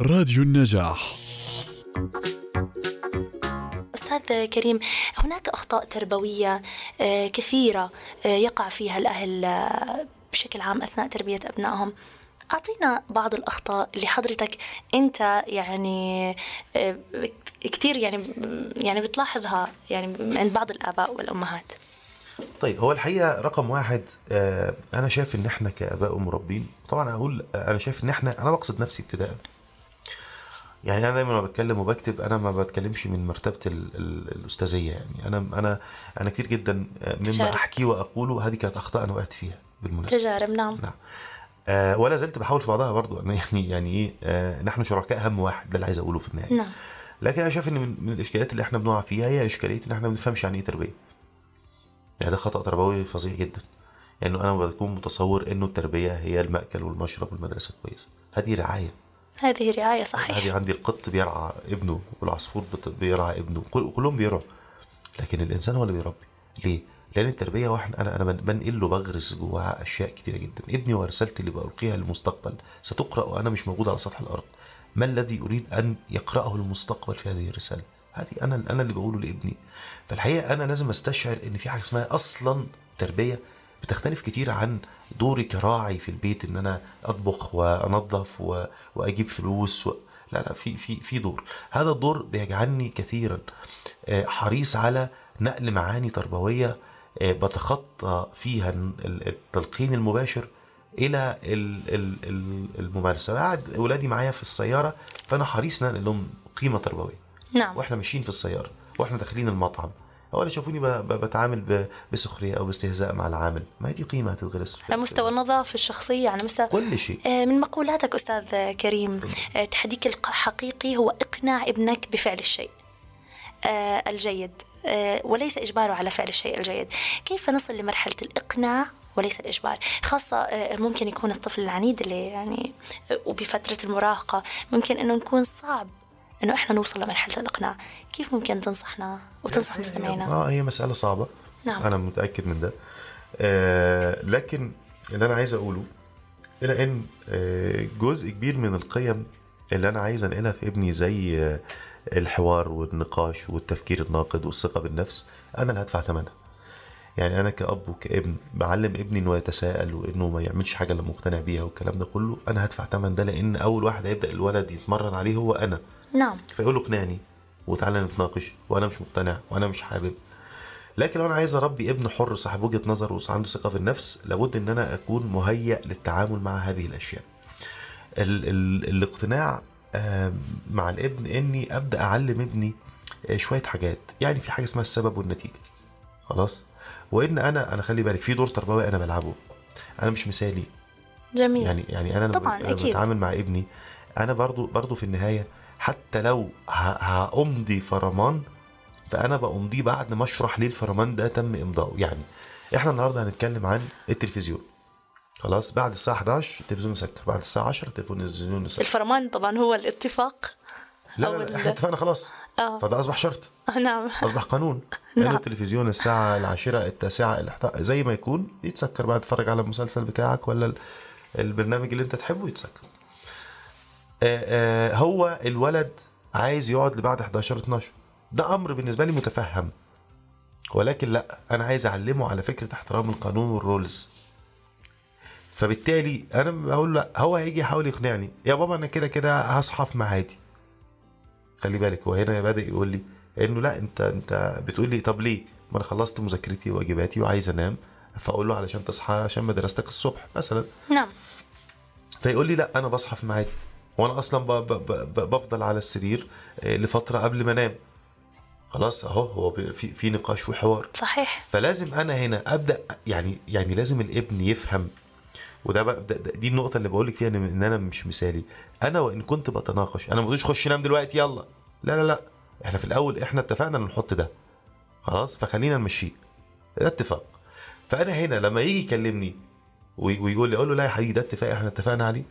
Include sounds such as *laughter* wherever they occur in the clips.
راديو النجاح. أستاذ كريم هناك أخطاء تربوية آه، كثيرة آه، يقع فيها الأهل آه، بشكل عام أثناء تربية أبنائهم. أعطينا بعض الأخطاء اللي حضرتك أنت يعني كثير يعني يعني بتلاحظها يعني عند بعض الآباء والأمهات. طيب هو الحقيقة رقم واحد أنا شايف إن إحنا كآباء ومربين طبعا أقول أنا شايف إن إحنا أنا بقصد نفسي ابتداء يعني أنا دايما لما بتكلم وبكتب أنا ما بتكلمش من مرتبة ال ال الأستاذية يعني. أنا أنا أنا كتير جدا مما. أحكيه وأقوله هذه كانت أخطاء أنا وقعت فيها بالمناسبة. تجارب نعم. نعم. آه ولا زلت بحاول في بعضها برضو. *laughs* يعني يعني إيه آه نحن شركاء هم واحد ده اللي عايز أقوله في النهاية. نعم. لكن أنا شايف إن من, من الإشكاليات اللي إحنا بنقع فيها هي إشكالية إن إحنا ما بنفهمش يعني إيه تربية. يعني ده خطأ تربوي فظيع جدا. يعني أنا بكون متصور إنه التربية هي المأكل والمشرب والمدرسة كويسة. هذه رعاية. هذه رعاية صحيح هذه عندي القط بيرعى ابنه والعصفور بيرعى ابنه. كلهم بيرعوا. لكن الإنسان هو اللي بيربي ليه؟ لأن التربية وإحنا أنا أنا بنقل له بغرس جواها أشياء كتيرة جدا. ابني ورسالتي اللي بلقيها للمستقبل ستقرأ وأنا مش موجود على سطح الأرض. ما الذي أريد أن يقرأه المستقبل في هذه الرسالة؟ هذه أنا أنا اللي بقوله لابني. فالحقيقة أنا لازم أستشعر إن في حاجة اسمها أصلا تربية بتختلف كتير عن دوري كراعي في البيت إن أنا أطبخ وأنظف و... وأجيب فلوس و... لا لا في في في دور. هذا الدور بيجعلني كثيرا آه، حريص على نقل معاني تربوية آه، بتخطى فيها التلقين المباشر إلى الممارسة. قاعد أولادي معايا في السيارة فأنا حريص إن انقل لهم قيمة تربوية. نعم. وإحنا ماشيين في السيارة وإحنا داخلين المطعم. اولا شافوني بتعامل بسخرية أو باستهزاء مع العامل. ما هي دي قيمة هتتغرس على مستوى النظافة الشخصية على مستوى كل شيء. آه، من مقولاتك أستاذ كريم آه، تحديك الحقيقي هو اقناع ابنك بفعل الشيء آه، الجيد وليس إجباره على فعل الشيء الجيد. كيف نصل لمرحلة الاقناع وليس الإجبار؟ خاصة ممكن يكون الطفل العنيد اللي يعني وبفترة المراهقة ممكن أنه نكون صعب إنه إحنا نوصل لمرحلة الإقناع. كيف ممكن تنصحنا وتنصح مستمعينا؟ آه هي مسألة صعبة. نعم. أنا متأكد من ده. آه لكن اللي أنا عايز أقوله إلى إن آه جزء كبير من القيم اللي أنا عايز أنقلها في ابني زي آه الحوار والنقاش والتفكير الناقد والثقة بالنفس أنا اللي هدفع ثمنها. يعني أنا كأب وكابن بعلم ابني إنه يتساءل وإنه ما يعملش حاجة الا مقتنع بيها والكلام ده كله أنا هدفع ثمن ده لأن أول واحد هيبدأ الولد يتمرن عليه هو أنا. نعم. فيقول له اقنعني وتعالى نتناقش وأنا مش مقتنع وأنا مش حابب. لكن لو أنا عايز أربي ابن حر صاحب وجهة نظر وعنده ثقة في النفس لابد إن أنا أكون مهيئ للتعامل مع هذه الأشياء. ال ال الاقتناع مع الابن إني أبدأ أعلم ابني آه، شوية حاجات. يعني في حاجة اسمها السبب والنتيجة. خلاص؟ وإن أنا أنا خلي بالك في دور تربوي أنا بلعبه. أنا مش مثالي. جميل. يعني يعني أنا طبعا أكيد. بتعامل مع ابني أنا برضو برضو في النهاية حتى لو هأمضي فرمان فأنا بأمضيه بعد ما أشرح ليه الفرمان ده تم إمضائه. يعني إحنا النهارده هنتكلم عن التلفزيون. خلاص بعد الساعة 11 التلفزيون يسكر بعد الساعة 10 التلفزيون يسكر الفرمان طبعا هو الاتفاق لا لا, لا إحنا اتفقنا خلاص. آه. فده أصبح شرط. آه نعم. أصبح قانون. *laughs* نعم. انه التلفزيون الساعة العاشرة التاسعة زي ما يكون يتسكر بعد تتفرج على المسلسل بتاعك ولا البرنامج اللي أنت تحبه يتسكر. هو الولد عايز يقعد لبعد 11 12 ده أمر بالنسبة لي متفهم. ولكن لأ أنا عايز أعلمه على فكرة احترام القانون والرولز. فبالتالي أنا بقول لأ هو هيجي يحاول يقنعني. يا بابا أنا كده كده هصحى في ميعادي. خلي بالك هو هنا بادئ يقول لي إنه لأ أنت أنت بتقول لي طب ليه؟ ما أنا خلصت مذاكرتي وواجباتي وعايز أنام. فأقول له علشان تصحى عشان مدرستك الصبح مثلا. نعم. فيقول لي لأ أنا بصحى في ميعادي. وأنا أصلا بفضل على السرير آه، لفترة قبل ما أنام. خلاص أهو هو في في نقاش وحوار. صحيح. فلازم أنا هنا أبدأ يعني يعني لازم الابن يفهم. وده بقى دي النقطة اللي بقول لك فيها إن أنا مش مثالي. أنا وإن كنت بتناقش أنا ما بقولش خش نام دلوقتي يلا. لا لا لا. إحنا في الأول إحنا اتفقنا إن نحط ده. خلاص؟ فخلينا نمشيه. ده اتفاق. فأنا هنا لما يجي يكلمني ويقول لي أقول له لا يا حبيبي ده اتفاق إحنا اتفقنا عليه.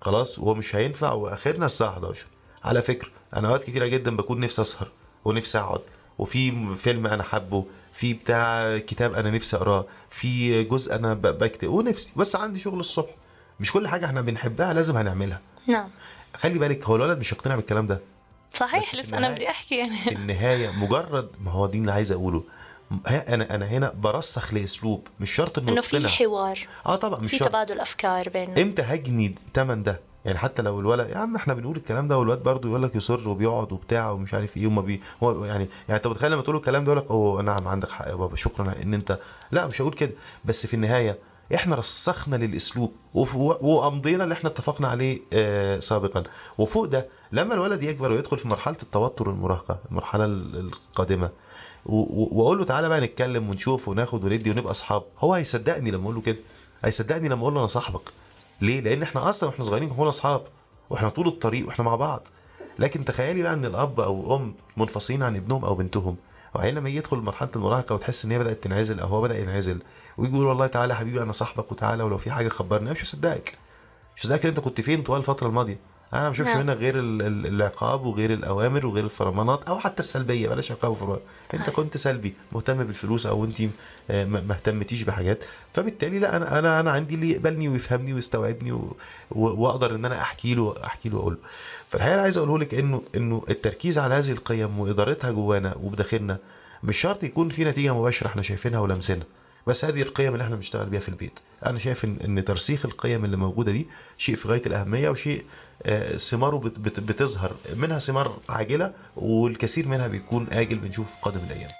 خلاص وهو مش هينفع وآخرنا الساعة 11 على فكرة أنا أوقات كتيرة جدا بكون نفسي أسهر ونفسي أقعد. وفي فيلم أنا حابه في بتاع كتاب أنا نفسي أقراه في جزء أنا بكتب ونفسي. بس عندي شغل الصبح. مش كل حاجة إحنا بنحبها لازم هنعملها. نعم. خلي بالك هو الولد مش هيقتنع بالكلام ده. صحيح لسه أنا بدي أحكي يعني. في النهاية مجرد ما هو دي اللي عايز أقوله. أنا أنا هنا برسخ لأسلوب مش شرط إنه إنه في. حوار. آه طبعا مش في شرط. تبادل أفكار بيننا. إمتى هجني تمن ده؟ يعني حتى لو الولد يا عم إحنا بنقول الكلام ده والواد برضه يقول لك يصر وبيقعد وبتاع ومش عارف إيه وما بي هو يعني يعني أنت متخيل لما تقول الكلام ده يقول لك أوه نعم عندك حق يا بابا شكرا إن انت لا مش هقول كده. بس في النهاية إحنا رسخنا للأسلوب وامضينا اللي إحنا اتفقنا عليه آه سابقا. وفوق ده لما الولد يكبر ويدخل في مرحلة التوتر والمراهقة المرحلة ال- القادمة واقول له تعالى بقى نتكلم ونشوف وناخد وندي ونبقى اصحاب. هو هيصدقني لما أقول له كده؟ هيصدقني لما أقول له أنا صاحبك. ليه؟ لأن إحنا أصلا وإحنا صغيرين كنا اصحاب وإحنا طول الطريق وإحنا مع بعض. لكن تخيلي بقى ان الاب أو الام منفصلين عن ابنهم أو بنتهم وبعدين لما يدخل مرحلة المراهقة وتحس ان هي بدأت تنعزل أو هو بدأ ينعزل ويجي يقول والله تعالى يا حبيبي أنا صاحبك وتعالى ولو في حاجة خبرني مش هصدقك. مش هصدقك انت كنت فين طوال الفترة الماضية. أنا ما بشوفش نعم. منك غير ال- ال- العقاب وغير الأوامر وغير الفرمانات أو حتى السلبية بلاش عقاب وفرمان أنت. كنت سلبي مهتم بالفلوس أو أنت آه، ما اهتمتيش بحاجات فبالتالي لا أنا أنا أنا عندي اللي يقبلني ويفهمني ويستوعبني و... وأقدر إن أنا أحكي له أحكي له واقول له فالحقيقة أنا عايز أقوله لك انه إنه التركيز على هذه القيم وإدارتها جوانا وبداخلنا مش شرط يكون في نتيجة مباشرة إحنا شايفينها ولمسنا بس هذه القيم اللي إحنا بنشتغل بيها في البيت. أنا شايف ان إن ترسيخ القيم اللي موجودة دي شيء في غاية الأهمية وشيء آه، ثماره بت- بت- بتظهر. منها ثمار عاجلة والكثير منها بيكون آجل بنشوفه في قادم الأيام.